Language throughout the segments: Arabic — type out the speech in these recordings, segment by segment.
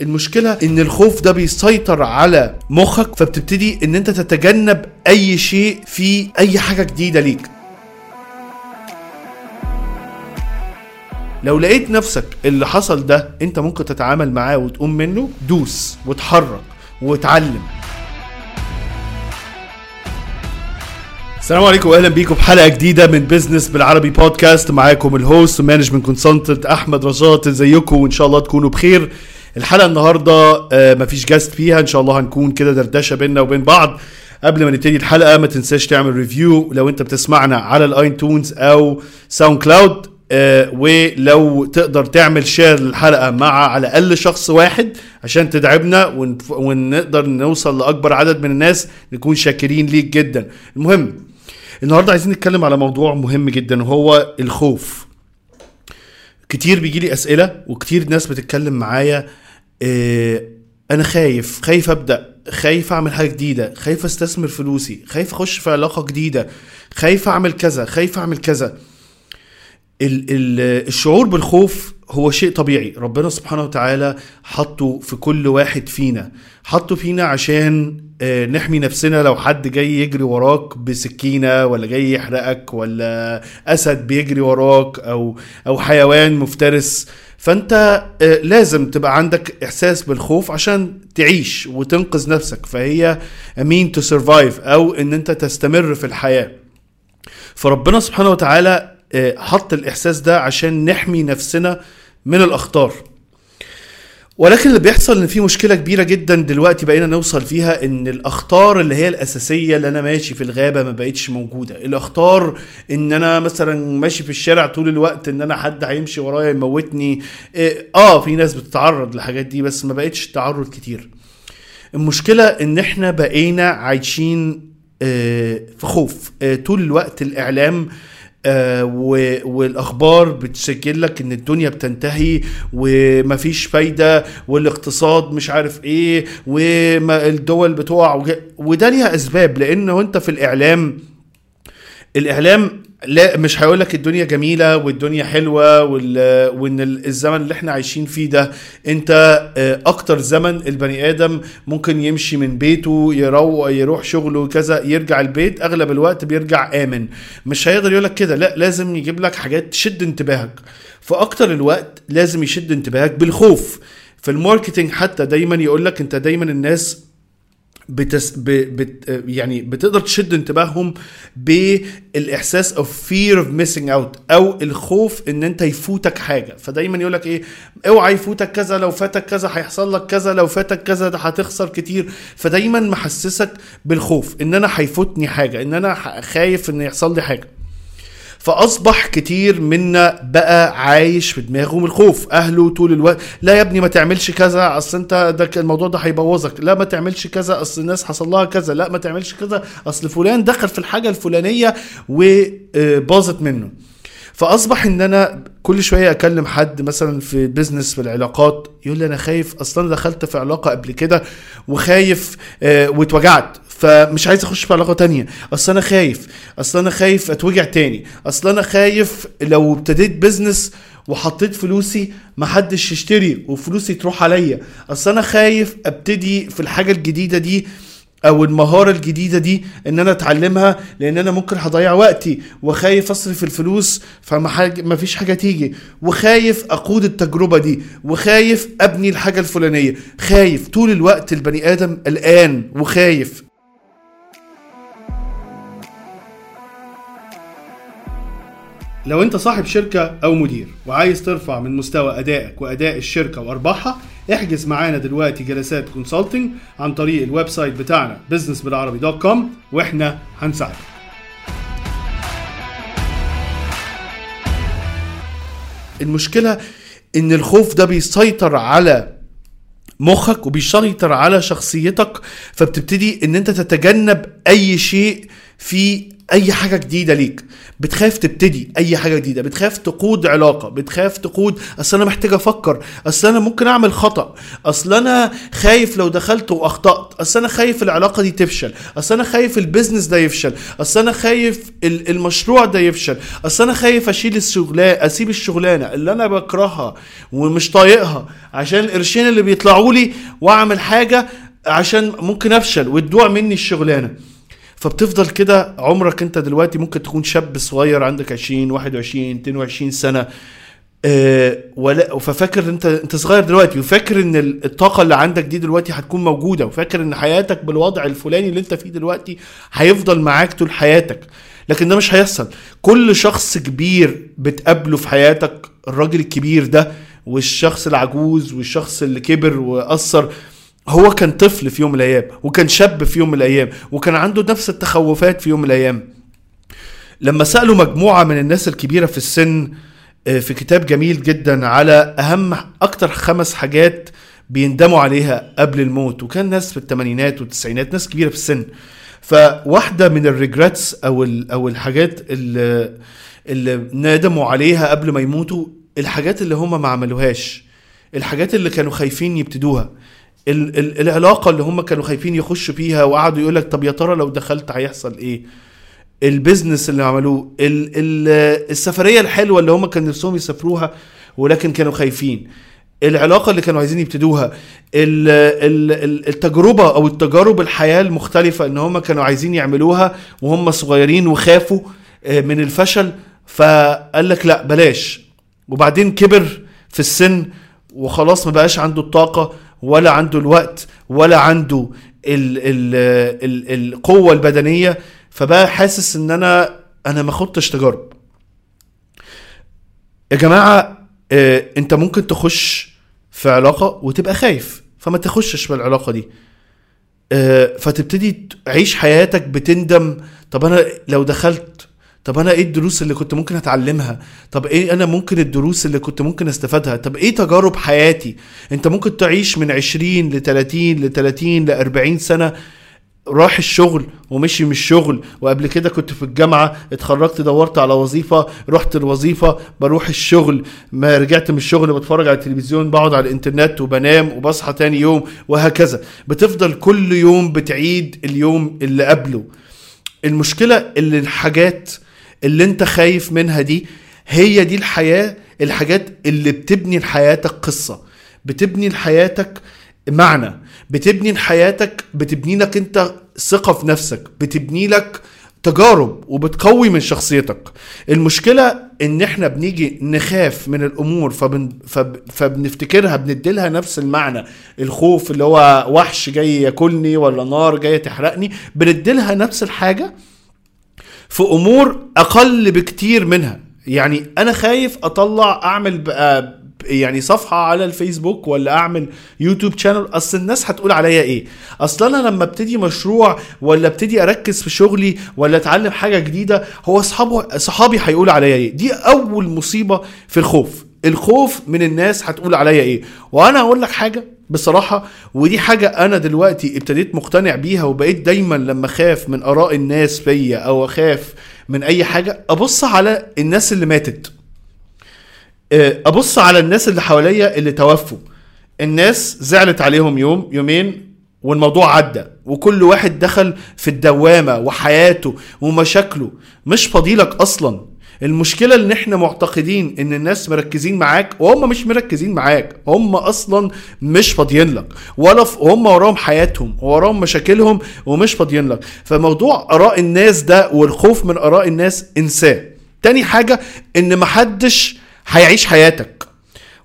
المشكلة إن الخوف ده بيسيطر على مخك فبتبتدي إن أنت تتجنب أي شيء في أي حاجة جديدة ليك. لو لقيت نفسك اللي حصل ده أنت ممكن تتعامل معاه وتقوم منه دوس وتحرك وتعلم السلام عليكم واهلا بيكم في حلقة جديدة من Business بالعربي بودكاست معاكم ال host و management consultant أحمد رجاء إزيكم؟ وإن شاء الله تكونوا بخير. الحلقة النهارده آه، مفيش guest فيها. إن شاء الله هنكون كده دردشة بينا وبين بعض. قبل ما نبتدي الحلقة ما تنساش تعمل review لو أنت بتسمعنا على ال iTunes أو SoundCloud آه، ولو تقدر تعمل share للحلقه مع على الأقل شخص واحد عشان تدعمنا ونف- ونقدر نوصل لأكبر عدد من الناس نكون شاكرين ليك جدا. المهم النهارده عايزين نتكلم على موضوع مهم جدا وهو الخوف. كتير بيجي لي أسئلة وكتير ناس بتتكلم معايا أنا خايف خايف أبدأ خايف أعمل حاجة جديدة خايف أستثمر فلوسي خايف أخش في علاقة جديدة خايف أعمل كذا خايف أعمل كذا. ال- ال- الشعور بالخوف هو شيء طبيعي. ربنا سبحانه وتعالى حطه في كل واحد فينا. حطه فينا عشان آه، نحمي نفسنا لو حد جاي يجري وراك بسكينة ولا جاي يحرقك ولا أسد بيجري وراك أو أو حيوان مفترس. فأنت آه، لازم تبقى عندك إحساس بالخوف عشان تعيش وتنقذ نفسك. فهي I mean to survive أو إن أنت تستمر في الحياة. فربنا سبحانه وتعالى آه، حط الإحساس ده عشان نحمي نفسنا من الأخطار. ولكن اللي بيحصل إن في مشكلة كبيرة جدا دلوقتي بقينا نوصل فيها إن الأخطار اللي هي الأساسية اللي أنا ماشي في الغابة ما بقتش موجودة. الأخطار إن أنا مثلا ماشي في الشارع طول الوقت إن أنا حد هيمشي ورايا يموتني. آه آه، في ناس بتتعرض للحاجات دي بس ما بقتش تعرض كتير. المشكلة إن إحنا بقينا عايشين آه، في خوف. آه، طول الوقت الإعلام و- والأخبار بتسجل لك إن الدنيا بتنتهي ومفيش فايدة والاقتصاد مش عارف إيه والدول بتقع وده ليها أسباب لأنه انت في الإعلام الإعلام لا مش هيقول لك الدنيا جميلة والدنيا حلوة وإن ال- الزمن اللي إحنا عايشين فيه ده أنت آه، أكتر زمن البني آدم ممكن يمشي من بيته يروح يروح شغله كذا يرجع البيت أغلب الوقت بيرجع آمن. مش هيقدر يقول لك كده لا لازم يجيب لك حاجات تشد انتباهك. فاكتر الوقت لازم يشد انتباهك بالخوف. في ال marketing حتى دايما يقول لك أنت دايما الناس بتس ب... بت... يعني بتقدر تشد انتباههم بالإحساس of fear of missing out أو الخوف إن أنت يفوتك حاجة. فدايما يقول لك إيه أوعى يفوتك كذا لو فاتك كذا هيحصل لك كذا لو فاتك كذا ده هتخسر كتير. فدايما محسسك بالخوف إن أنا هيفوتني حاجة إن أنا خايف إن يحصل لي حاجة. فأصبح كتير منا بقى عايش في دماغه من الخوف. أهله طول الوقت لا يا ابني ما تعملش كذا أصل أنت ده الموضوع ده هيبوظك. لا ما تعملش كذا أصل الناس حصل لها كذا. لا ما تعملش كذا أصل فلان دخل في الحاجة الفلانية وباظت منه. فأصبح إن أنا كل شوية أكلم حد مثلا في business في العلاقات يقول لي أنا خايف أصلا دخلت في علاقة قبل كده وخايف آه، واتوجعت. فمش عايز اخش في علاقة تانية. أصل أنا خايف. أصل أنا خايف أتوجع تاني. أصل أنا خايف لو ابتديت business وحطيت فلوسي محدش يشتري وفلوسي تروح عليا. أصل أنا خايف أبتدي في الحاجة الجديدة دي أو المهارة الجديدة دي إن أنا أتعلمها لأن أنا ممكن هضيع وقتي. وخايف أصرف الفلوس فما حاجة ما فيش حاجة تيجي. وخايف أقود التجربة دي. وخايف أبني الحاجة الفلانية. خايف طول الوقت البني آدم قلقان وخايف. لو انت صاحب شركة أو مدير وعايز ترفع من مستوى أدائك وأداء الشركة وأرباحها احجز معانا دلوقتي جلسات consulting عن طريق ال website بتاعنا businessبالعربي.com وإحنا هنساعدك. المشكلة إن الخوف ده بيسيطر على مخك وبيسيطر على شخصيتك فبتبتدي إن أنت تتجنب أي شيء في أي حاجة جديدة ليك. بتخاف تبتدي أي حاجة جديدة. بتخاف تقود علاقة. بتخاف تقود أصل أنا محتاج أفكر. أصل أنا ممكن أعمل خطأ. أصل أنا خايف لو دخلت وأخطأت. أصل أنا خايف العلاقة دي تفشل. أصل أنا خايف البيزنس ده يفشل. أصل أنا خايف ال- المشروع ده يفشل. أصل أنا خايف أشيل الشغلانه أسيب الشغلانة اللي أنا بكرهها ومش طايقها عشان القرشين اللي بيطلعوا لي وأعمل حاجة عشان ممكن أفشل وتدوع مني الشغلانة. فبتفضل كده عمرك انت دلوقتي ممكن تكون شاب صغير عندك 20 21 22 سنة. آه ولا ففاكر انت انت صغير دلوقتي وفاكر ان ال- الطاقة اللي عندك دي دلوقتي هتكون موجودة وفاكر ان حياتك بالوضع الفلاني اللي انت فيه دلوقتي هيفضل معاك طول حياتك. لكن ده مش هيحصل. كل شخص كبير بتقابله في حياتك الراجل الكبير ده والشخص العجوز والشخص اللي كبر وأثر هو كان طفل في يوم من الأيام وكان شاب في يوم من الأيام وكان عنده نفس التخوفات في يوم من الأيام. لما سألوا مجموعة من الناس الكبيرة في السن آه، في كتاب جميل جدا على أهم أكتر خمس حاجات بيندموا عليها قبل الموت. وكان ناس في الثمانينات والتسعينات ناس كبيرة في السن. فواحدة من الريجريتس أو أو الحاجات اللي اللي ندموا عليها قبل ما يموتوا الحاجات اللي هم ما عملوهاش الحاجات اللي كانوا خايفين يبتدوها. ال- ال- العلاقة اللي هم كانوا خايفين يخشوا فيها وقعدوا يقول لك طب يا ترى لو دخلت هيحصل إيه؟ البيزنس اللي عملوه ال ال السفرية الحلوة اللي هم كان نفسهم يسافروها ولكن كانوا خايفين. العلاقة اللي كانوا عايزين يبتدوها ال ال ال التجربة أو التجارب الحياة المختلفة إن هم كانوا عايزين يعملوها وهم صغيرين وخافوا آه، من الفشل فقال لك لا بلاش. وبعدين كبر في السن وخلاص ما بقاش عنده الطاقة. ولا عنده الوقت ولا عنده ال ال ال القوة البدنية فبقى حاسس إن أنا أنا ما خدتش تجارب. يا جماعة آه، أنت ممكن تخش في علاقة وتبقى خايف فما تخشش في العلاقة دي. آه، فتبتدي تعيش حياتك بتندم طب أنا لو دخلت طب أنا إيه الدروس اللي كنت ممكن أتعلمها؟ طب إيه أنا ممكن الدروس اللي كنت ممكن أستفادها؟ طب إيه تجارب حياتي؟ أنت ممكن تعيش من 20 ل 30 ل 30 ل 40 سنة راح الشغل ومشي من الشغل وقبل كده كنت في الجامعة اتخرجت دورت على وظيفة رحت الوظيفة بروح الشغل ما رجعت من الشغل بتفرج على التلفزيون بقعد على الإنترنت وبنام وبصحى تاني يوم وهكذا. بتفضل كل يوم بتعيد اليوم اللي قبله. المشكلة اللي الحاجات اللي انت خايف منها دي هي دي الحياة الحاجات اللي بتبني لحياتك قصة بتبني لحياتك معنى بتبني لحياتك بتبني لك انت ثقة في نفسك بتبني لك تجارب وبتقوي من شخصيتك. المشكلة إن إحنا بنيجي نخاف من الأمور فبن فب فبنفتكرها بنديلها نفس المعنى. الخوف اللي هو وحش جاي ياكلني ولا نار جاية تحرقني بنديلها نفس الحاجة في أمور أقل بكتير منها. يعني أنا خايف أطلع أعمل بقى يعني صفحة على الفيسبوك ولا أعمل يوتيوب شانل أصل الناس هتقول عليا إيه؟ أصل أنا لما ابتدي مشروع ولا ابتدي أركز في شغلي ولا أتعلم حاجة جديدة هو اصحابه صحابي هيقولوا عليا إيه؟ دي أول مصيبة في الخوف. الخوف من الناس هتقول عليا إيه؟ وأنا أقول لك حاجة بصراحة ودي حاجة أنا دلوقتي ابتديت مقتنع بيها وبقيت دايما لما أخاف من آراء الناس فيا أو أخاف من أي حاجة أبص على الناس اللي ماتت. آه، أبص على الناس اللي حواليا اللي توفوا. الناس زعلت عليهم يوم يومين والموضوع عدى وكل واحد دخل في الدوامة وحياته ومشاكله. مش فضيلك أصلا. المشكلة إن إحنا معتقدين إن الناس مركزين معاك وهم مش مركزين معاك هم أصلا مش فاضيين لك ولا. هم وراهم حياتهم وراهم مشاكلهم ومش فاضيين لك. فموضوع آراء الناس ده والخوف من آراء الناس إنساه. تاني حاجة إن محدش هيعيش حياتك.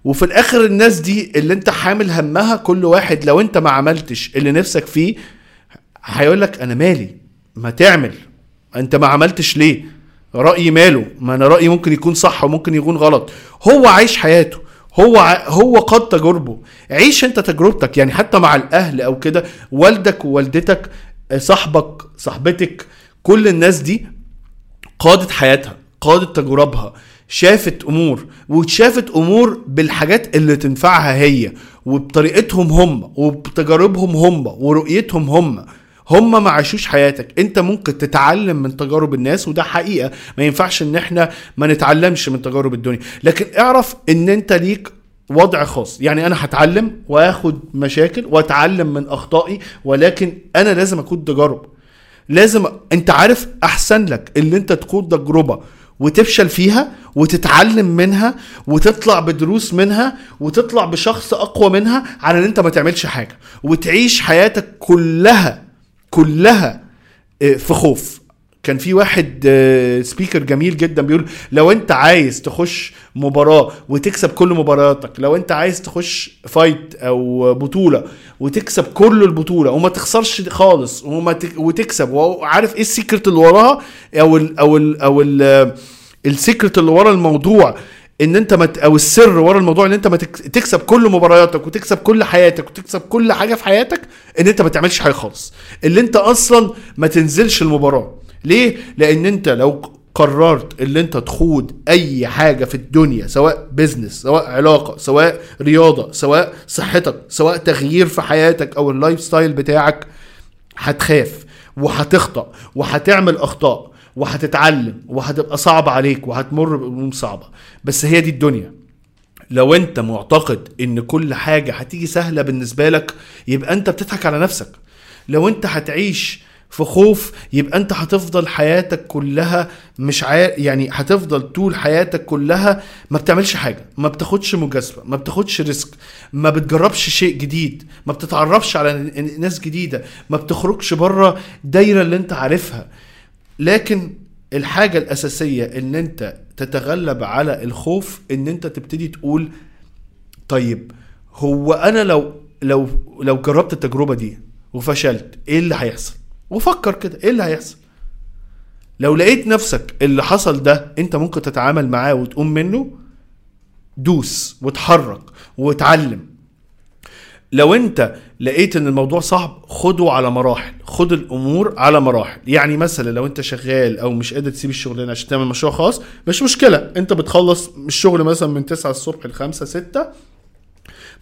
وفي الآخر الناس دي اللي أنت حامل همها كل واحد لو أنت ما عملتش اللي نفسك فيه هيقول لك أنا مالي؟ ما تعمل. أنت ما عملتش ليه؟ رأيي ماله. ما أنا رأيي ممكن يكون صح وممكن يكون غلط. هو عايش حياته. هو ع... هو قاد تجربه. عيش أنت تجربتك. يعني حتى مع الأهل أو كده والدك ووالدتك صاحبك صاحبتك كل الناس دي قادت حياتها قادت تجاربها شافت أمور وشافت أمور بالحاجات اللي تنفعها هي وبطريقتهم هم وبتجاربهم هم ورؤيتهم هم. هم ما عاشوش حياتك. انت ممكن تتعلم من تجارب الناس وده حقيقة. ما ينفعش ان إحنا ما نتعلمش من تجارب الدنيا. لكن اعرف ان انت ليك وضع خاص. يعني أنا هتعلم واخد مشاكل واتعلم من اخطائي ولكن أنا لازم اكون تجارب. لازم انت عارف احسن لك ان انت تكون تجربة وتفشل فيها وتتعلم منها وتطلع بدروس منها وتطلع بشخص أقوى منها على ان انت ما تعملش حاجة. وتعيش حياتك كلها كلها آه، في خوف. كان في واحد سبيكر جميل جدا بيقول لو أنت عايز تخش مباراة وتكسب كل مبارياتك لو أنت عايز تخش fight أو بطولة وتكسب كل البطولة وما تخسرش خالص وما تك وتكسب وعارف إيه ال secret اللي وراها؟ أو ال أو ال أو ال ال secret اللي ورا الموضوع إن أنت مت أو السر ورا الموضوع إن أنت ما تك- تكسب كل مبارياتك وتكسب كل حياتك وتكسب كل حاجة في حياتك إن أنت ما تعملش حاجة خالص. اللي أنت أصلا ما تنزلش المباراة. ليه؟ لأن أنت لو قررت ان أنت تخوض أي حاجة في الدنيا سواء business سواء علاقة سواء رياضة سواء صحتك سواء تغيير في حياتك أو ال lifestyle بتاعك هتخاف وهتخطأ وهتعمل أخطاء. وهتتعلم وهتبقى صعب عليك وهتمر بأمور صعبة. بس هي دي الدنيا. لو انت معتقد ان كل حاجة هتيجي سهلة بالنسبة لك يبقى انت بتضحك على نفسك. لو انت هتعيش في خوف يبقى انت هتفضل حياتك كلها مش عا... يعني هتفضل طول حياتك كلها ما بتعملش حاجة ما بتاخدش مجازفة ما بتاخدش ريسك ما بتجربش شيء جديد ما بتتعرفش على ناس جديدة ما بتخرجش بره دايرة اللي انت عارفها. لكن الحاجة الأساسية إن أنت تتغلب على الخوف إن أنت تبتدي تقول طيب هو أنا لو لو لو جربت التجربة دي وفشلت إيه اللي هيحصل؟ وفكر كده إيه اللي هيحصل؟ لو لقيت نفسك اللي حصل ده أنت ممكن تتعامل معاه وتقوم منه دوس وتحرك وتعلم لو انت لقيت ان الموضوع صعب خده على مراحل خد الأمور على مراحل. يعني مثلا لو انت شغال أو مش قادر تسيب الشغلانه عشان تعمل مشروع خاص مش مشكلة. انت بتخلص الشغل مثلا من 9 الصبح ل 5 6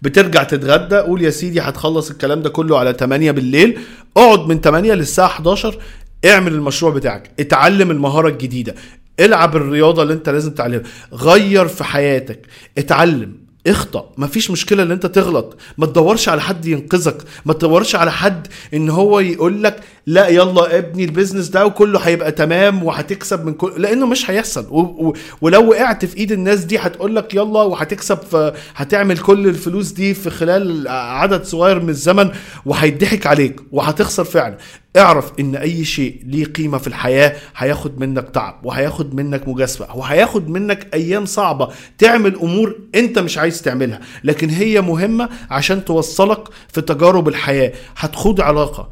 بترجع تتغدى قول يا سيدي هتخلص الكلام ده كله على 8 بالليل اقعد من 8 للساعة 11 اعمل المشروع بتاعك اتعلم المهارة الجديدة العب الرياضة اللي انت لازم تتعلمها غير في حياتك اتعلم. اخطأ. مفيش مشكلة إن أنت تغلط. ما تدورش على حد ينقذك. ما تدورش على حد إن هو يقول لك لا يلا ابني البيزنس ده وكله هيبقى تمام وهتكسب من كل لأنه مش هيحصل. و... و... ولو وقعت في إيد الناس دي هتقول لك يلا وهتكسب في... هتعمل كل الفلوس دي في خلال عدد صغير من الزمن وهيضحك عليك وهتخسر فعلا. اعرف إن أي شيء ليه قيمة في الحياة هياخد منك تعب وهياخد منك مجازفة وهياخد منك أيام صعبة تعمل أمور أنت مش عايز تعملها لكن هي مهمة عشان توصلك في تجارب الحياة. هتخوض علاقة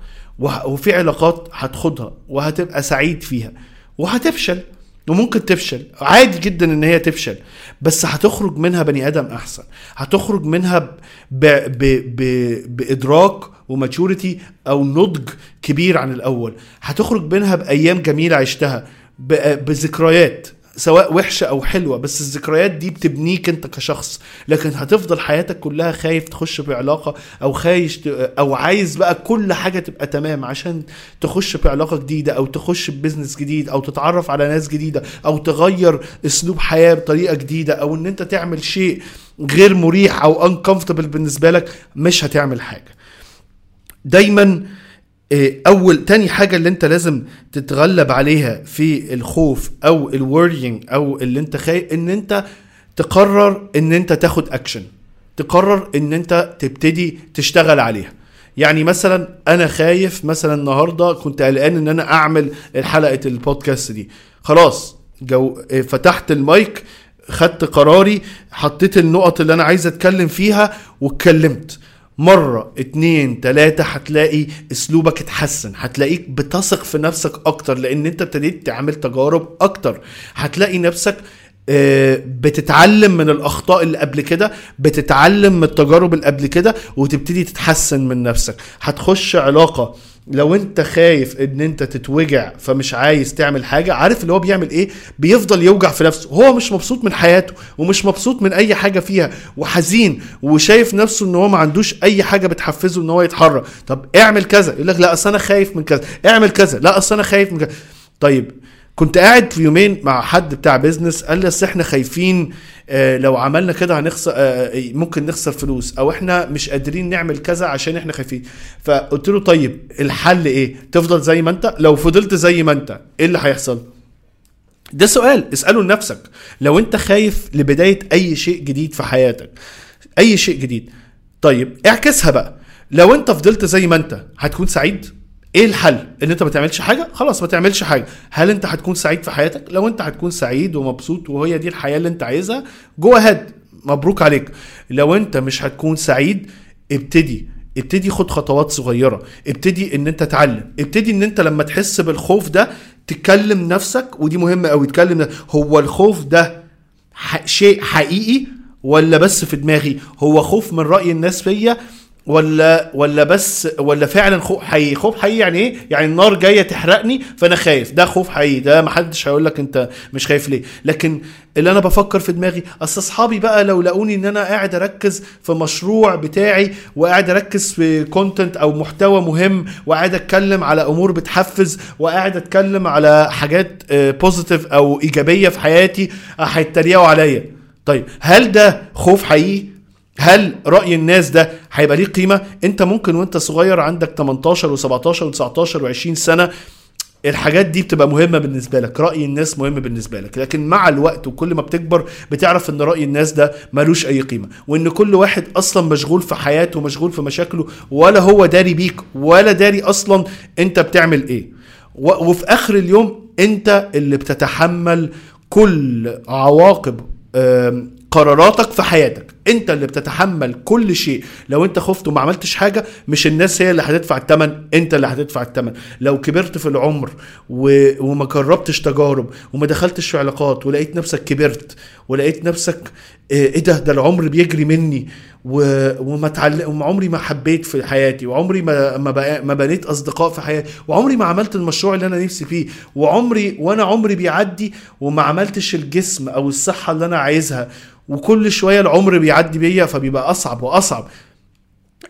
وفي علاقات هتخوضها وهتبقى سعيد فيها وهتفشل. وممكن تفشل. عادي جدا إن هي تفشل. بس هتخرج منها بني آدم أحسن. هتخرج منها ب ب ب بإدراك وماتوريتي أو نضج كبير عن الأول. هتخرج منها بأيام جميلة عشتها. ب- بذكريات. سواء وحشة أو حلوة بس الذكريات دي بتبنيك أنت كشخص. لكن هتفضل حياتك كلها خايف تخش في علاقه أو خايف أو عايز بقى كل حاجة تبقى تمام عشان تخش في علاقه جديدة أو تخش في business جديد أو تتعرف على ناس جديدة أو تغير أسلوب حياة بطريقة جديدة أو إن أنت تعمل شيء غير مريح أو uncomfortable بالنسبة لك مش هتعمل حاجة. دايما أول تاني حاجة اللي أنت لازم تتغلب عليها في الخوف أو ال worrying أو اللي أنت خايف إن أنت تقرر إن أنت تاخد اكشن تقرر إن أنت تبتدي تشتغل عليها. يعني مثلا أنا خايف مثلا النهارده كنت قلقان إن أنا أعمل حلقة البودكاست دي. خلاص جو إيه، فتحت المايك خدت قراري حطيت النقط اللي أنا عايز أتكلم فيها واتكلمت. مرة اتنين تلاتة هتلاقي أسلوبك اتحسن. هتلاقيك بتثق في نفسك أكتر لأن أنت ابتديت تعمل تجارب أكتر. هتلاقي نفسك آه، بتتعلم من الأخطاء اللي قبل كده بتتعلم من التجارب اللي قبل كده وتبتدي تتحسن من نفسك. هتخش علاقة لو انت خايف ان انت تتوجع فمش عايز تعمل حاجة عارف اللي هو بيعمل إيه؟ بيفضل يوجع في نفسه. هو مش مبسوط من حياته ومش مبسوط من أي حاجة فيها وحزين وشايف نفسه إن هو ما عندوش أي حاجة بتحفزه إن هو يتحرك. طب اعمل كذا يقول لك لا أصل أنا خايف من كذا. اعمل كذا لا أصل أنا خايف من كذا. طيب كنت قاعد في يومين مع حد بتاع بيزنس قال لي إحنا خايفين آه، لو عملنا كده هنخسر آه، ممكن نخسر فلوس أو إحنا مش قادرين نعمل كذا عشان إحنا خايفين. فقلت له طيب الحل إيه؟ تفضل زي ما أنت لو فضلت زي ما أنت إيه اللي هيحصل؟ ده سؤال اسأله لنفسك. لو أنت خايف لبداية أي شيء جديد في حياتك أي شيء جديد. طيب اعكسها بقى. لو أنت فضلت زي ما أنت هتكون سعيد؟ إيه الحل؟ ان انت ما تعملش حاجة؟ خلاص ما تعملش حاجة. هل انت هتكون سعيد في حياتك؟ لو انت هتكون سعيد ومبسوط وهي دي الحياة اللي انت عايزها جو اهيد مبروك عليك. لو انت مش هتكون سعيد ابتدي. ابتدي خد خطوات صغيرة. ابتدي ان انت تعلم. ابتدي ان انت لما تحس بالخوف ده تكلم نفسك ودي مهمة قوي تكلم هو الخوف ده شيء حقيقي ولا بس في دماغي؟ هو خوف من رأي الناس فيا ولا ولا بس ولا فعلا خوف حقيقي خوف حقيقي يعني إيه؟ يعني النار جاية تحرقني فأنا خايف. ده خوف حقيقي. ده ما حدش هيقول لك أنت مش خايف ليه. لكن اللي أنا بفكر في دماغي أصل أصحابي بقى لو لقوني إن أنا قاعد أركز في مشروع بتاعي وقاعد أركز في content أو محتوى مهم وقاعد أتكلم على أمور بتحفز وقاعد أتكلم على حاجات positive أو إيجابية في حياتي هيتريقوا عليا. طيب هل ده خوف حقيقي؟ هل رأي الناس ده هيبقى ليه قيمة؟ انت ممكن وانت صغير عندك 18 و17 و19 و20 سنة الحاجات دي بتبقى مهمة بالنسبة لك رأي الناس مهم بالنسبة لك لكن مع الوقت وكل ما بتكبر بتعرف ان رأي الناس ده ملوش أي قيمة وإن كل واحد أصلا مشغول في حياته ومشغول في مشاكله ولا هو داري بيك ولا داري أصلا انت بتعمل إيه. وفي آخر اليوم انت اللي بتتحمل كل عواقب قراراتك في حياتك. انت اللي بتتحمل كل شيء. لو انت خفت وما عملتش حاجة مش الناس هي اللي هتدفع الثمن انت اللي هتدفع الثمن لو كبرت في العمر و... وما جربتش تجارب وما دخلتش في علاقات ولقيت نفسك كبرت ولقيت نفسك آه، إيه ده ده العمر بيجري مني. وما تعل... وعمري ما حبيت في حياتي وعمري ما ما. ما بنيت أصدقاء في حياتي وعمري ما عملت المشروع اللي أنا نفسي فيه وعمري وأنا عمري بيعدي وما عملتش الجسم أو الصحة اللي أنا عايزها وكل شوية العمر بيعدي بيا فبيبقى أصعب وأصعب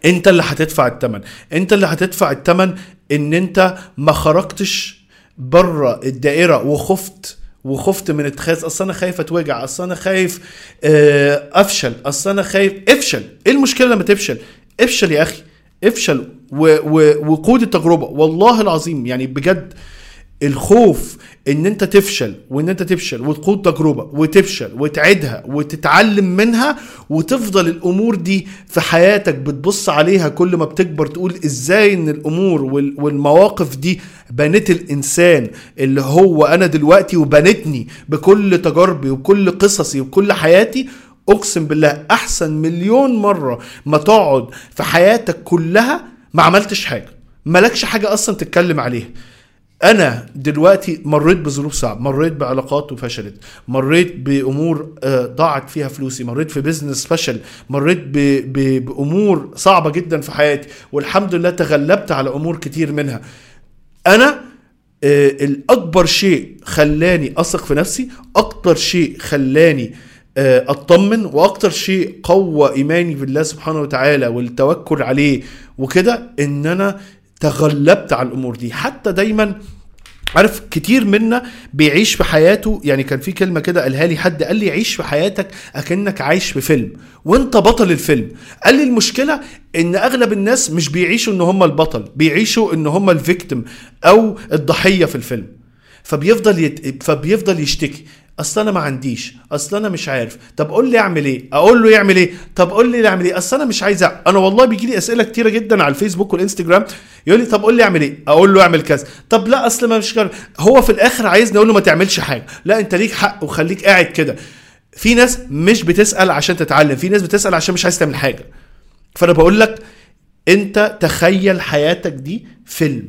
أنت اللي هتدفع الثمن أنت اللي هتدفع الثمن إن أنت ما خرجتش بره الدائرة وخفت وخفت من اتخاذ أصل أنا خايف أتوجع أصل أنا خايف آه، أفشل أصل أنا خايف افشل. إيه المشكلة لما تفشل؟ افشل يا أخي افشل وقود التجربة. والله العظيم يعني بجد الخوف إن أنت تفشل وإن أنت تفشل وتخوض تجربة وتفشل وتعيدها وتتعلم منها وتفضل الأمور دي في حياتك بتبص عليها كل ما بتكبر تقول إزاي إن الأمور والمواقف دي بنت الإنسان اللي هو أنا دلوقتي وبنتني بكل تجاربي وكل قصصي وكل حياتي. أقسم بالله أحسن مليون مرة ما تقعد في حياتك كلها ما عملتش حاجة مالكش حاجة أصلا تتكلم عليها. أنا دلوقتي مريت بظروف صعبة مريت بعلاقات وفشلت مريت بأمور آه، ضاعت فيها فلوسي مريت في بزنس فشل مريت بأمور صعبة جدا في حياتي والحمد لله تغلبت على أمور كتير منها. أنا آه، الأكبر شيء خلاني أثق في نفسي أكتر شيء خلاني آه، أطمن وأكتر شيء قوى إيماني بالله سبحانه وتعالى والتوكل عليه وكده إن أنا تغلبت على الأمور دي. حتى دايما عارف كتير منا بيعيش في حياته يعني كان في كلمة كده قالها لي حد قال لي عيش في حياتك أكنك عايش في فيلم وأنت بطل الفيلم. قال لي المشكلة إن أغلب الناس مش بيعيشوا إن هم البطل بيعيشوا إن هم ال victim أو الضحية في الفيلم. فبيفضل يت... فبيفضل يشتكي. أصل أنا ما عنديش أصل أنا مش عارف. طب قول لي أعمل إيه؟ أقول له يعمل إيه؟ طب قول لي اعمل إيه؟ أصل أنا مش عايز أنا والله بيجي لي أسئلة كتيرة جدا على الفيسبوك والإنستجرام يقول لي طب قول لي أعمل إيه؟ أقول له أعمل كذا. طب لا أصل ما مش كار. هو في الآخر عايزني أقول له ما تعملش حاجة. لا أنت ليك حق وخليك قاعد كده. في ناس مش بتسأل عشان تتعلم في ناس بتسأل عشان مش عايز تعمل حاجة. فأنا بقول لك أنت تخيل حياتك دي فيلم.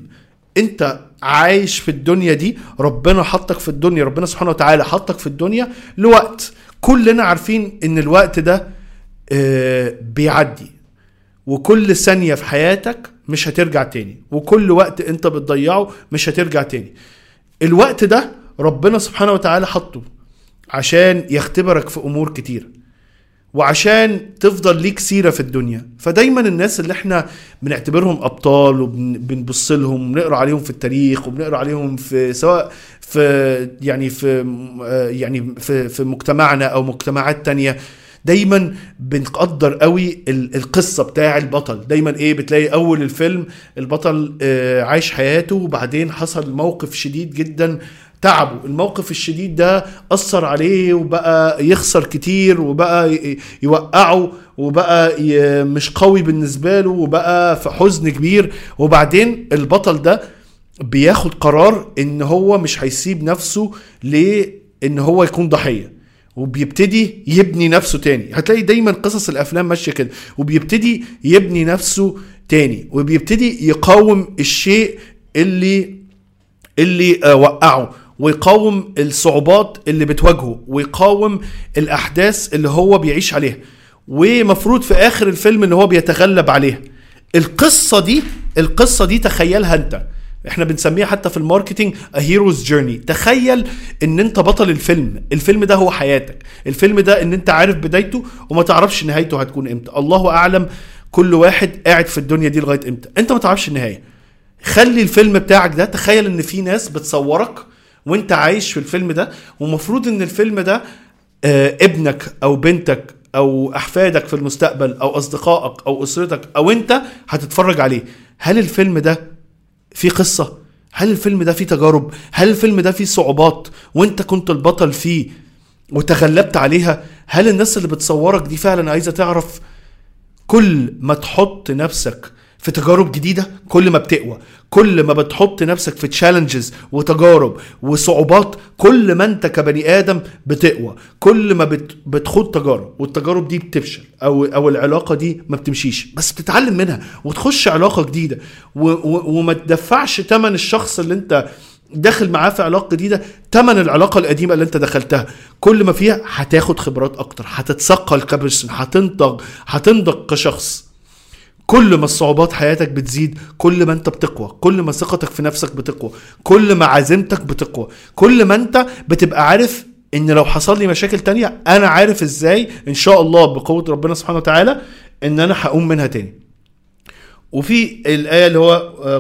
أنت عايش في الدنيا دي ربنا حطك في الدنيا ربنا سبحانه وتعالى حطك في الدنيا لوقت. كلنا عارفين إن الوقت ده آه، بيعدي. وكل ثانية في حياتك مش هترجع تاني. وكل وقت انت بتضيعه مش هترجع تاني. الوقت ده ربنا سبحانه وتعالى حطه عشان يختبرك في أمور كتيره وعشان تفضل ليك سيرة في الدنيا. فدايما الناس اللي إحنا بنعتبرهم أبطال وبنبص لهم وبنقرا عليهم في التاريخ وبنقرأ عليهم في سواء في يعني في يعني في في مجتمعنا أو مجتمعات تانية دايما بنقدر قوي القصة بتاع البطل. دايما إيه بتلاقي أول الفيلم البطل آه، عايش حياته وبعدين حصل موقف شديد جدا تعبه الموقف الشديد ده أثر عليه وبقى يخسر كتير وبقى يوقعه وبقى مش قوي بالنسبة له وبقى في حزن كبير. وبعدين البطل ده بياخد قرار إن هو مش هيسيب نفسه لإن هو يكون ضحية. وبيبتدي يبني نفسه تاني. هتلاقي دايما قصص الأفلام ماشية كده. وبيبتدي يبني نفسه تاني. وبيبتدي يقاوم الشيء اللي اللي آه، وقعه. ويقاوم الصعوبات اللي بتواجهه ويقاوم الأحداث اللي هو بيعيش عليها. ومفروض في آخر الفيلم إن هو بيتغلب عليها. القصة دي القصة دي تخيلها أنت. إحنا بنسميها حتى في الماركتينج a hero's journey. تخيل إن أنت بطل الفيلم. الفيلم ده هو حياتك. الفيلم ده إن أنت عارف بدايته وما تعرفش نهايته هتكون إمتى. الله أعلم كل واحد قاعد في الدنيا دي لغاية إمتى. أنت ما تعرفش النهاية. خلي الفيلم بتاعك ده. تخيل إن في ناس بتصورك وانت عايش في الفيلم ده ومفروض إن الفيلم ده آه، ابنك أو بنتك أو أحفادك في المستقبل أو أصدقائك أو أسرتك أو انت هتتفرج عليه. هل الفيلم ده فيه قصة؟ هل الفيلم ده فيه تجارب؟ هل الفيلم ده فيه صعوبات وانت كنت البطل فيه وتغلبت عليها؟ هل الناس اللي بتصورك دي فعلا عايزة تعرف كل ما تحط نفسك في تجارب جديدة كل ما بتقوى كل ما بتحط نفسك في تشالنجز وتجارب وصعوبات كل ما انت كبني آدم بتقوى كل ما بت بتخوض تجارب والتجارب دي بتفشل أو أو العلاقة دي ما بتمشيش بس بتتعلم منها وتخش علاقة جديدة و و وما تدفعش ثمن الشخص اللي انت داخل معاه في علاقة جديدة تمن العلاقة القديمة اللي انت دخلتها كل ما فيها هتاخد خبرات أكتر هتتثقل كبرسن هتنضج هتنضج كشخص. كل ما الصعوبات حياتك بتزيد كل ما انت بتقوى كل ما ثقتك في نفسك بتقوى كل ما عزيمتك بتقوى كل ما انت بتبقى عارف إن لو حصل لي مشاكل تانية أنا عارف إزاي إن شاء الله بقوة ربنا سبحانه وتعالى إن أنا هقوم منها تاني. وفي الآية اللي هو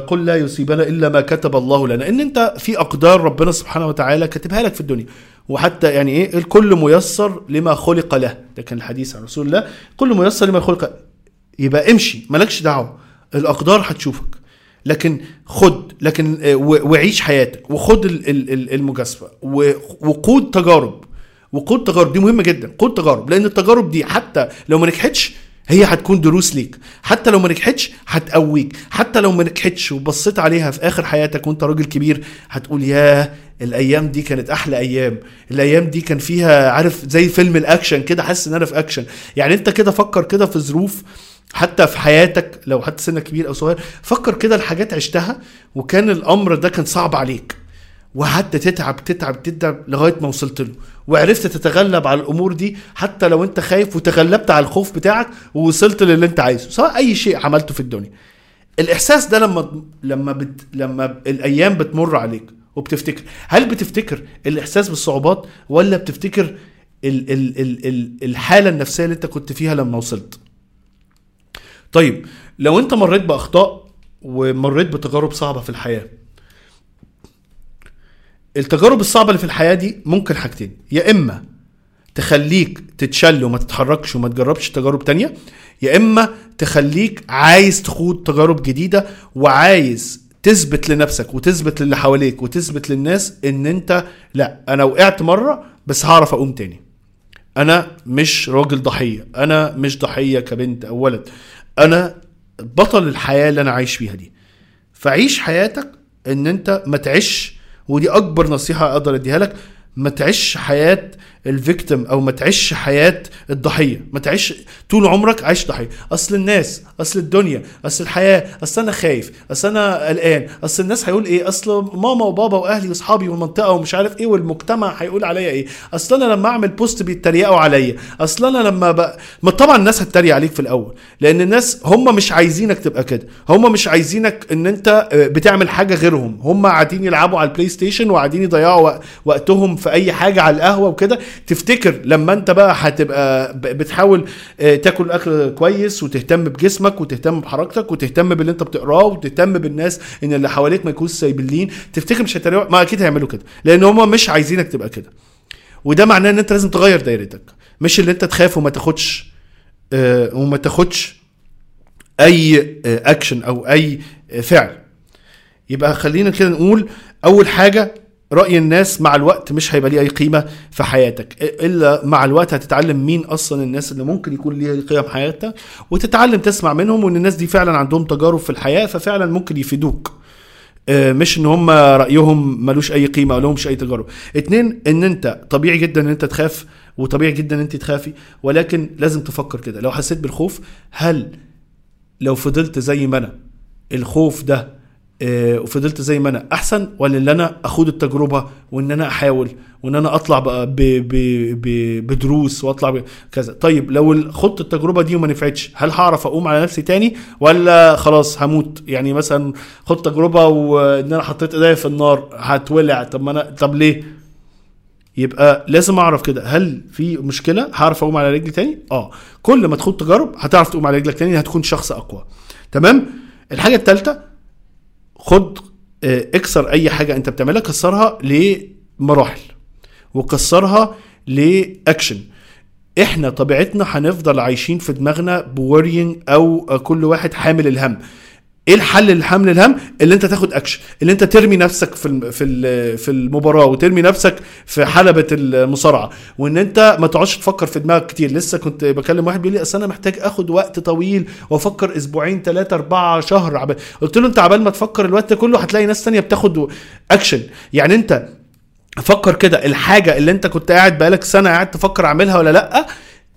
قل لا يصيبنا إلا ما كتب الله لنا. إن أنت في أقدار ربنا سبحانه وتعالى كاتبها لك في الدنيا. وحتى يعني إيه؟ الكل ميسر لما خلق له. ده كان الحديث عن رسول الله. كل ميسر لما خلق يبقى امشي مالكش دعوة الأقدار هتشوفك. لكن خد لكن آه، وعيش حياتك وخد المجازفة وقود تجارب. وقود تجارب دي مهمة جدا قود تجارب لأن التجارب دي حتى لو ما نجحتش هي هتكون دروس ليك. حتى لو ما نجحتش هتقويك. حتى لو ما نجحتش وبصيت عليها في آخر حياتك وأنت راجل كبير هتقول ياه الأيام دي كانت أحلى أيام. الأيام دي كان فيها عارف زي فيلم الأكشن كده حاسس إن أنا في أكشن. يعني أنت كده فكر كده في ظروف حتى في حياتك لو حتى سنك كبير أو صغير فكر كده الحاجات عشتها وكان الأمر ده كان صعب عليك. وقعدت تتعب تتعب تتعب لغاية ما وصلت له. وعرفت تتغلب على الأمور دي حتى لو أنت خايف وتغلبت على الخوف بتاعك ووصلت للي أنت عايزه سواء أي شيء عملته في الدنيا. الإحساس ده لما لما بت لما الأيام بتمر عليك وبتفتكر هل بتفتكر الإحساس بالصعوبات ولا بتفتكر ال ال ال ال الحالة النفسية اللي أنت كنت فيها لما وصلت؟ طيب لو انت مريت بأخطاء ومريت بتجارب صعبة في الحياة التجارب الصعبة اللي في الحياة دي ممكن حاجتين يا إما تخليك تتشل وما تتحركش وما تجربش تجارب تانية يا إما تخليك عايز تخوض تجارب جديدة وعايز تثبت لنفسك وتثبت للي حواليك وتثبت للناس إن أنت لأ أنا وقعت مرة بس هعرف أقوم تاني. أنا مش راجل ضحية أنا مش ضحية كبنت أو ولد. أنا بطل الحياة اللي أنا عايش فيها دي. فعيش حياتك إن أنت ما تعيش ودي أكبر نصيحة أقدر أديها لك ما تعيش حياة victim ال أو ما تعيش حياة الضحية. ما تعيش طول عمرك عايش ضحية. أصل الناس أصل الدنيا أصل الحياة أصل أنا خايف أصل أنا قلقان أصل الناس هيقول إيه؟ أصل ماما وبابا وأهلي وأصحابي والمنطقة ومش عارف إيه والمجتمع هيقول عليا إيه؟ أصل أنا لما أعمل post بيتريقوا عليا. أصل أنا لما ب... ما طبعا الناس هتتريق عليك في الأول لأن الناس هم مش عايزينك تبقى كده. هم مش عايزينك إن أنت بتعمل حاجة غيرهم. هم قاعدين يلعبوا على البلاي ستيشن وقاعدين يضيعوا وقتهم في أي حاجة على القهوة وكده. تفتكر لما انت بقى هتبقى بتحاول تاكل اكل كويس وتهتم بجسمك وتهتم بحركتك وتهتم باللي انت بتقراه وتهتم بالناس إن اللي حواليك ما يكونوش سلبيين تفتكر مش هيتريقوا؟ ما أكيد هيعملوا كده لأن هم مش عايزينك تبقى كده. وده معناه إن انت لازم تغير دايرتك مش اللي انت تخاف وما تاخدش آه وما تاخدش أي آه اكشن أو أي آه فعل. يبقى خلينا كده نقول أول حاجة رأي الناس مع الوقت مش هيبقى ليه أي قيمة في حياتك. إلا مع الوقت هتتعلم مين أصلا الناس اللي ممكن يكون ليها قيمه في حياتك وتتعلم تسمع منهم وإن الناس دي فعلا عندهم تجارب في الحياة ففعلا ممكن يفيدوك. مش إن هم رأيهم ملوش أي قيمة أو لهمش أي تجارب. اتنين إن أنت طبيعي جدا إن أنت تخاف وطبيعي جدا إن أنت تخافي ولكن لازم تفكر كده. لو حسيت بالخوف هل لو فضلت زي ما أنا الخوف ده وفضلت زي ما أنا. أحسن ولا إن أنا اخد التجربة وإن أنا أحاول وإن أنا أطلع بقى ب ب ب بدروس وأطلع كذا؟ طيب لو خدت التجربة دي وما نفعتش هل هعرف أقوم على نفسي تاني ولا خلاص هموت؟ يعني مثلا خدت تجربة وإن أنا حطيت إيديا في النار هتولع. طب ما أنا طب ليه؟ يبقى لازم أعرف كده. هل في مشكلة؟ هعرف أقوم على رجلي تاني؟ آه. كل ما تخد تجارب هتعرف تقوم على رجلك تاني هتكون شخص أقوى. تمام؟ الحاجة الثالثه خد اكسر أي حاجة أنت بتعملها كسرها لمراحل وكسرها ل actions. إحنا طبيعتنا هنفضل عايشين في دماغنا boring أو كل واحد حامل الهم. إيه الحل لحمل الهم؟ اللي أنت تاخد اكشن اللي أنت ترمي نفسك في في في المباراة وترمي نفسك في حلبة المصارعة. وإن أنت ما تقعدش تفكر في دماغك كتير. لسه كنت بكلم واحد بيقول لي أصل أنا محتاج آخد وقت طويل وأفكر أسبوعين ثلاثة أربعة شهر. عبال قلت له أنت عبال ما تفكر الوقت ده كله هتلاقي ناس تانية بتاخد اكشن يعني أنت فكر كده الحاجة اللي أنت كنت قاعد بقالك سنة قاعد تفكر أعملها ولا لأ؟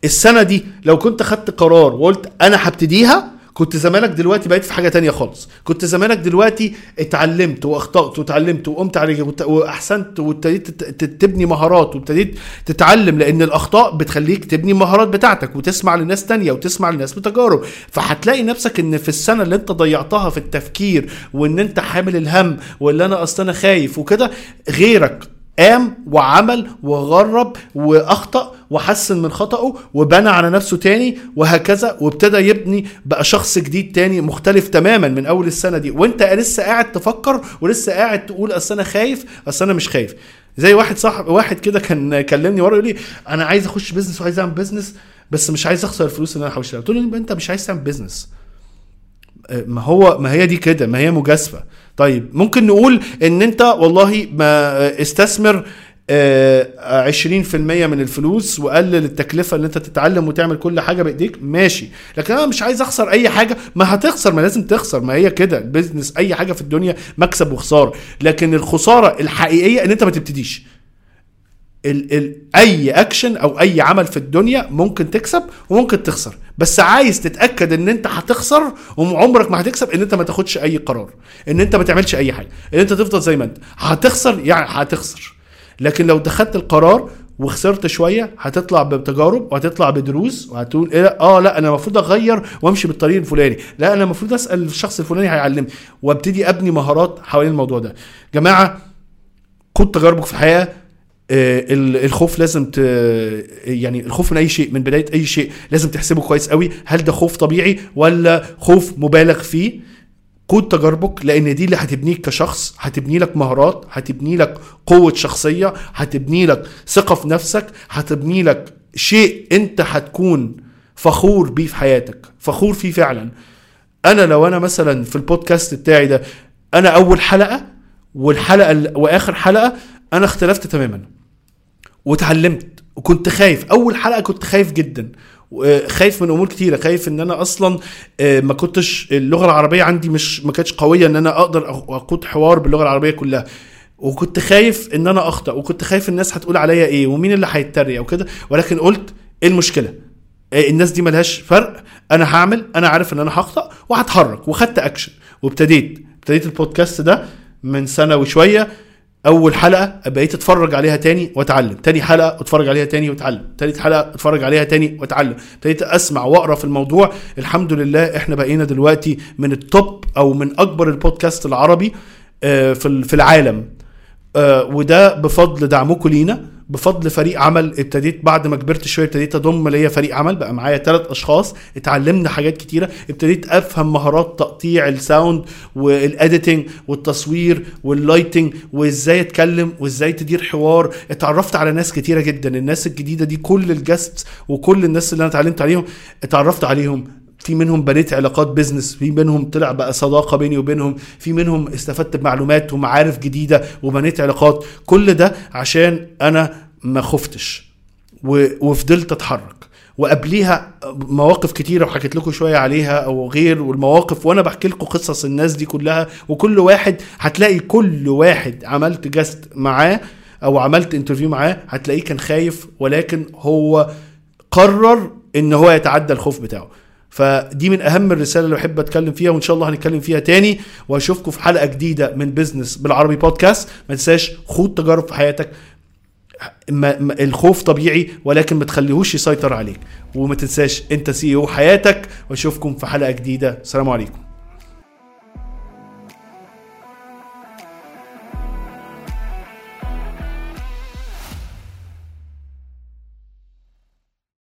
السنة دي لو كنت خدت قرار وقلت أنا هبتديها كنت زمانك دلوقتي بقيت في حاجة تانية خالص. كنت زمانك دلوقتي اتعلمت واخطات وتعلمت وقمت على وأحسنت وابتديت تبني مهارات وابتديت تتعلم لأن الأخطاء بتخليك تبني المهارات بتاعتك وتسمع لناس تانية وتسمع لناس بتجارب. فهتلاقي نفسك إن في السنة اللي أنت ضيعتها في التفكير وإن أنت حامل الهم ولا أنا أصل أنا خايف وكده غيرك قام وعمل وغرب وأخطأ وحسن من خطأه وبنى على نفسه تاني وهكذا وابتدى يبني بقى شخص جديد تاني مختلف تماما من أول السنة دي. وأنت لسه قاعد تفكر ولسه قاعد تقول أصل أنا خايف أصل أنا مش خايف. زي واحد صاحب واحد كده كان كلمني ورا يقول لي أنا عايز أخش business وعايز أعمل business بس مش عايز أخسر الفلوس اللي أنا حوشتها. قلت له أنت مش عايز تعمل business ما هو ما هي دي كده ما هي مجازفة. طيب ممكن نقول إن أنت والله ما استثمر عشرين في المية من الفلوس وقلل التكلفة اللي أنت تتعلم وتعمل كل حاجة بإيديك ماشي. لكن أنا مش عايز أخسر أي حاجة. ما هتخسر ما لازم تخسر. ما هي كده ال business أي حاجة في الدنيا مكسب وخسارة. لكن الخسارة الحقيقية إن أنت ما تبتديش. ال ال أي اكشن أو أي عمل في الدنيا ممكن تكسب وممكن تخسر. بس عايز تتأكد إن أنت هتخسر وعمرك ما هتكسب إن أنت ما تاخدش أي قرار إن أنت ما تعملش أي حاجة إن أنت تفضل زي ما أنت. هتخسر يعني هتخسر. لكن لو دخلت القرار وخسرت شوية هتطلع بتجارب وهتطلع بدروس وهتقول إيه آه لا أنا المفروض أغير وأمشي بالطريق الفلاني. لا أنا المفروض أسأل الشخص الفلاني هيعلمني. وأبتدي أبني مهارات حوالين الموضوع ده. جماعة خد تجاربك في الحياة. الخوف لازم ت... يعني الخوف من أي شيء من بداية أي شيء لازم تحسبه كويس قوي. هل ده خوف طبيعي ولا خوف مبالغ فيه؟ قود تجاربك لأن دي اللي هتبنيك كشخص هتبني لك مهارات هتبني لك قوة شخصية هتبني لك ثقة في نفسك هتبني لك شيء أنت هتكون فخور بيه في حياتك فخور فيه فعلا. أنا لو أنا مثلا في البودكاست بتاعي ده أنا أول حلقة والحلقة وآخر حلقة أنا اختلفت تماما. واتعلمت وكنت خايف. أول حلقة كنت خايف جدا. خايف من أمور كتيرة. خايف إن أنا أصلا ما كنتش اللغة العربية عندي مش ما كانتش قوية إن أنا أقدر أقود حوار باللغة العربية كلها. وكنت خايف إن أنا أخطأ. وكنت خايف الناس هتقول عليا إيه؟ ومين اللي هيتريق؟ وكده. ولكن قلت إيه المشكلة؟ إيه الناس دي ملهاش فرق. أنا هعمل. أنا عارف إن أنا هخطأ. وهتحرك. وخدت اكشن وابتديت. ابتديت البودكاست ده من سنة وشوية. أول حلقة بقيت أتفرج عليها تاني وأتعلم. تاني حلقة أتفرج عليها تاني وأتعلم. تالت حلقة أتفرج عليها تاني وأتعلم. ابتديت أسمع وأقرأ في الموضوع. الحمد لله إحنا بقينا دلوقتي من ال top أو من أكبر البودكاست العربي آه، في العالم. آه، وده بفضل دعمكم لينا. بفضل فريق عمل ابتديت بعد ما كبرت شوية ابتديت أضم ليا فريق عمل بقى معايا ثلاث أشخاص اتعلمنا حاجات كتيرة ابتديت أفهم مهارات تقطيع ال sound وال editing والتصوير وال lighting وإزاي أتكلم وإزاي تدير حوار. اتعرفت على ناس كتيرة جدا الناس الجديدة دي كل ال guests وكل الناس اللي أنا اتعلمت عليهم اتعرفت عليهم في منهم بنيت علاقات business في منهم طلع بقى صداقة بيني وبينهم في منهم استفدت بمعلومات ومعارف جديدة وبنيت علاقات. كل ده عشان أنا ما خفتش وفضلت أتحرك. وقبليها مواقف كتيرة وحكيت لكم شوية عليها أو غير والمواقف وأنا بحكي لكم قصص الناس دي كلها. وكل واحد هتلاقي كل واحد عملت guest معاه أو عملت interview معاه هتلاقيه كان خايف ولكن هو قرر إن هو يتعدى الخوف بتاعه. فدي من أهم الرسالة اللي بحب أتكلم فيها وإن شاء الله هنتكلم فيها تاني واشوفكم في حلقة جديدة من بزنس بالعربي بودكاست ما تنساش خد تجارب في حياتك. ما ما الخوف طبيعي ولكن ما تخليهوش يسيطر عليك. وما تنساش أنت CEO حياتك. وأشوفكم في حلقة جديدة. السلام عليكم.